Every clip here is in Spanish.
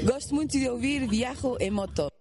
Gosto muito de ouvir Viajo em Moto.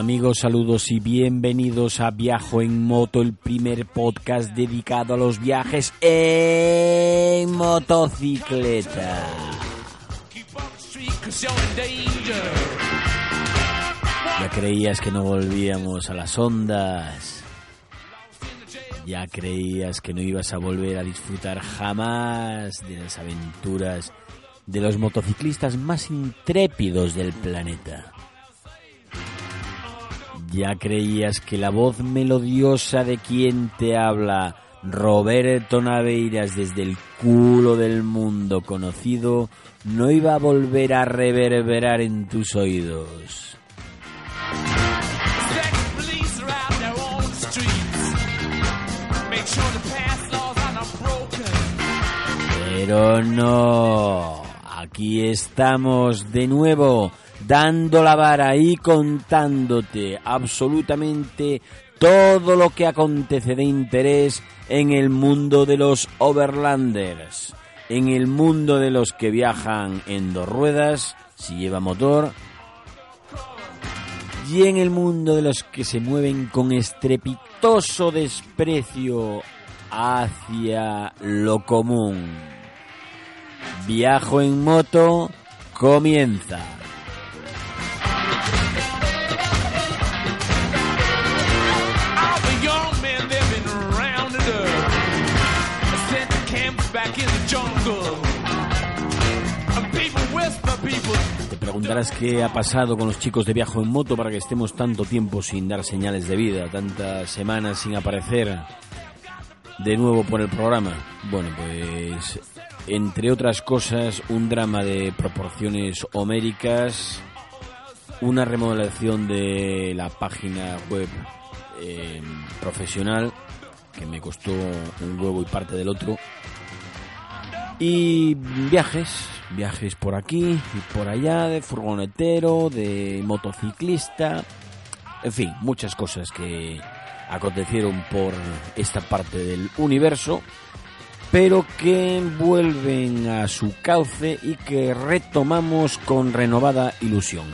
Amigos, saludos y bienvenidos a Viajo en Moto, el primer podcast dedicado a los viajes en motocicleta. Ya creías que no volvíamos a las ondas. Ya creías que no ibas a volver a disfrutar jamás de las aventuras de los motociclistas más intrépidos del planeta. Ya creías que la voz melodiosa de quien te habla, Roberto Naveiras desde el culo del mundo conocido, no iba a volver a reverberar en tus oídos. Pero no, aquí estamos de nuevo dando la vara y contándote absolutamente todo lo que acontece de interés en el mundo de los overlanders, en el mundo de los que viajan en dos ruedas, si lleva motor, y en el mundo de los que se mueven con estrepitoso desprecio hacia lo común. Viajo en moto comienza. Te preguntarás qué ha pasado con los chicos de Viajo en Moto para que estemos tanto tiempo sin dar señales de vida, tantas semanas sin aparecer de nuevo por el programa. Bueno, pues entre otras cosas, un drama de proporciones homéricas, una remodelación de la página web eh, profesional que me costó un huevo y parte del otro. Y viajes, viajes por aquí y por allá, de furgonetero, de motociclista, en fin, muchas cosas que acontecieron por esta parte del universo, pero que vuelven a su cauce y que retomamos con renovada ilusión.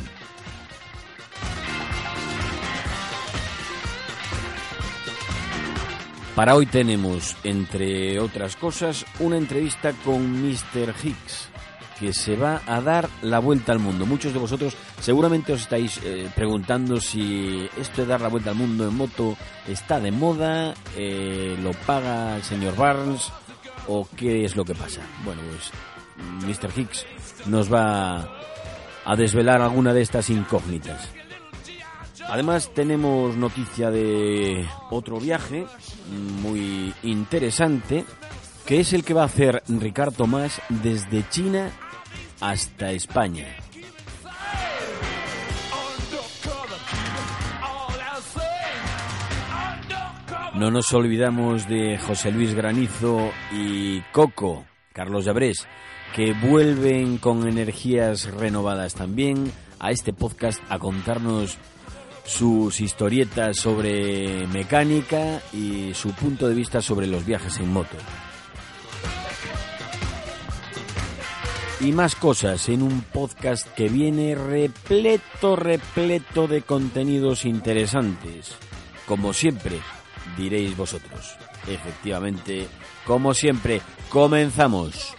Para hoy tenemos, entre otras cosas, una entrevista con Mr. Hicks, que se va a dar la vuelta al mundo. Muchos de vosotros seguramente os estáis eh, preguntando si esto de dar la vuelta al mundo en moto está de moda, eh, lo paga el señor Barnes o qué es lo que pasa. Bueno, pues Mr. Hicks nos va a desvelar alguna de estas incógnitas. Además tenemos noticia de otro viaje muy interesante, que es el que va a hacer Ricardo Tomás desde China hasta España. No nos olvidamos de José Luis Granizo y Coco, Carlos Llabrés, que vuelven con energías renovadas también a este podcast a contarnos sus historietas sobre mecánica y su punto de vista sobre los viajes en moto. Y más cosas en un podcast que viene repleto, repleto de contenidos interesantes. Como siempre, diréis vosotros. Efectivamente, como siempre, comenzamos.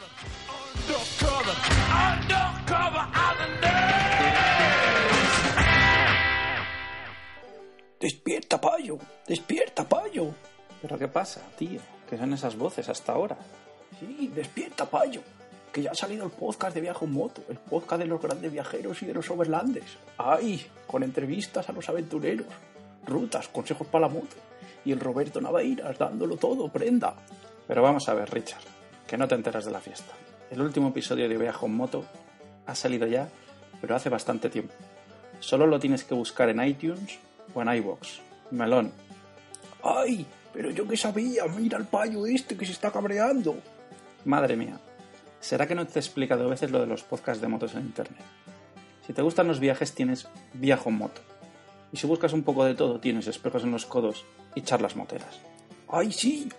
Despierta, payo. Despierta, payo. ¿Pero qué pasa, tío? ¿Qué son esas voces hasta ahora? Sí, despierta, payo. Que ya ha salido el podcast de Viaje en Moto, el podcast de los grandes viajeros y de los overlandes. ¡Ay! Con entrevistas a los aventureros, rutas, consejos para la moto. Y el Roberto Navairas dándolo todo, prenda. Pero vamos a ver, Richard, que no te enteras de la fiesta. El último episodio de Viaje en Moto ha salido ya, pero hace bastante tiempo. Solo lo tienes que buscar en iTunes o en iVoox. Melón. ¡Ay! Pero yo que sabía, mira el payo este que se está cabreando. Madre mía, ¿será que no te he explicado a veces lo de los podcasts de motos en internet? Si te gustan los viajes, tienes Viajo en Moto. Y si buscas un poco de todo, tienes espejos en los codos y charlas moteras. ¡Ay, sí!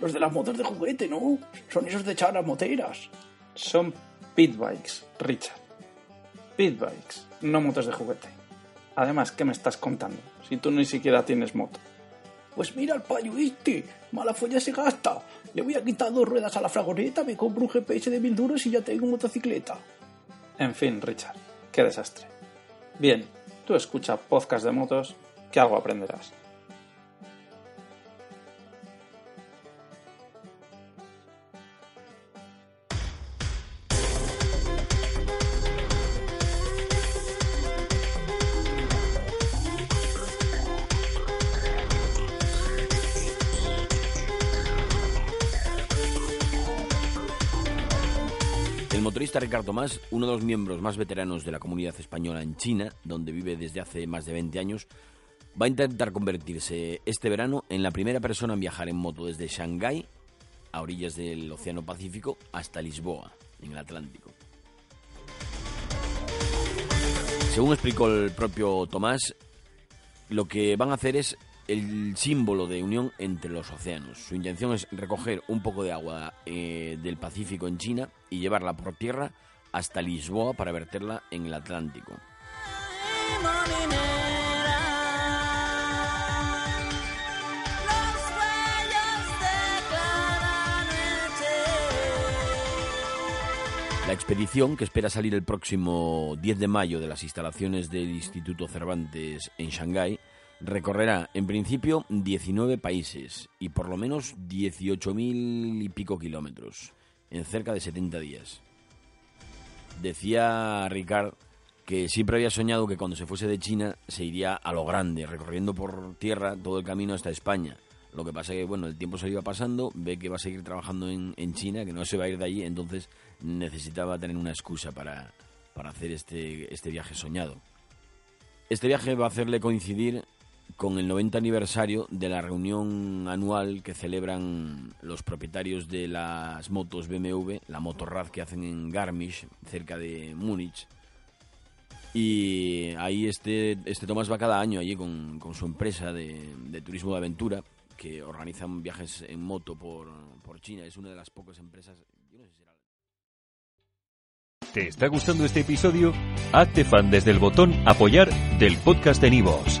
Los de las motos de juguete, ¿no? Son esos de charlas moteras. Son pitbikes, Richard. Pitbikes, no motos de juguete. Además, ¿qué me estás contando? Si tú ni siquiera tienes moto. Pues mira el payo este, mala folla se gasta. Le voy a quitar dos ruedas a la fragoneta, me compro un GPS de mil duros y ya tengo motocicleta. En fin, Richard, qué desastre. Bien, tú escucha podcast de motos, que algo aprenderás. Motorista Ricardo Más, uno de los miembros más veteranos de la comunidad española en China, donde vive desde hace más de 20 años, va a intentar convertirse este verano en la primera persona en viajar en moto desde Shanghái, a orillas del Océano Pacífico, hasta Lisboa, en el Atlántico. Según explicó el propio Tomás, lo que van a hacer es el símbolo de unión entre los océanos. Su intención es recoger un poco de agua eh, del Pacífico en China y llevarla por tierra hasta Lisboa para verterla en el Atlántico. La expedición, que espera salir el próximo 10 de mayo de las instalaciones del Instituto Cervantes en Shanghái, recorrerá en principio 19 países y por lo menos 18.000 y pico kilómetros en cerca de 70 días. Decía Ricard que siempre había soñado que cuando se fuese de China se iría a lo grande, recorriendo por tierra todo el camino hasta España. Lo que pasa que, bueno, el tiempo se iba pasando, ve que va a seguir trabajando en, en China, que no se va a ir de allí, entonces necesitaba tener una excusa para, para hacer este, este viaje soñado. Este viaje va a hacerle coincidir con el 90 aniversario de la reunión anual que celebran los propietarios de las motos BMW, la motorrad que hacen en Garmisch, cerca de Múnich. Y ahí este, este Tomás va cada año allí con, con su empresa de, de, turismo de aventura, que organizan viajes en moto por, por China. Es una de las pocas empresas... Yo no sé si será... ¿Te está gustando este episodio? Hazte fan desde el botón apoyar del podcast de Nivos.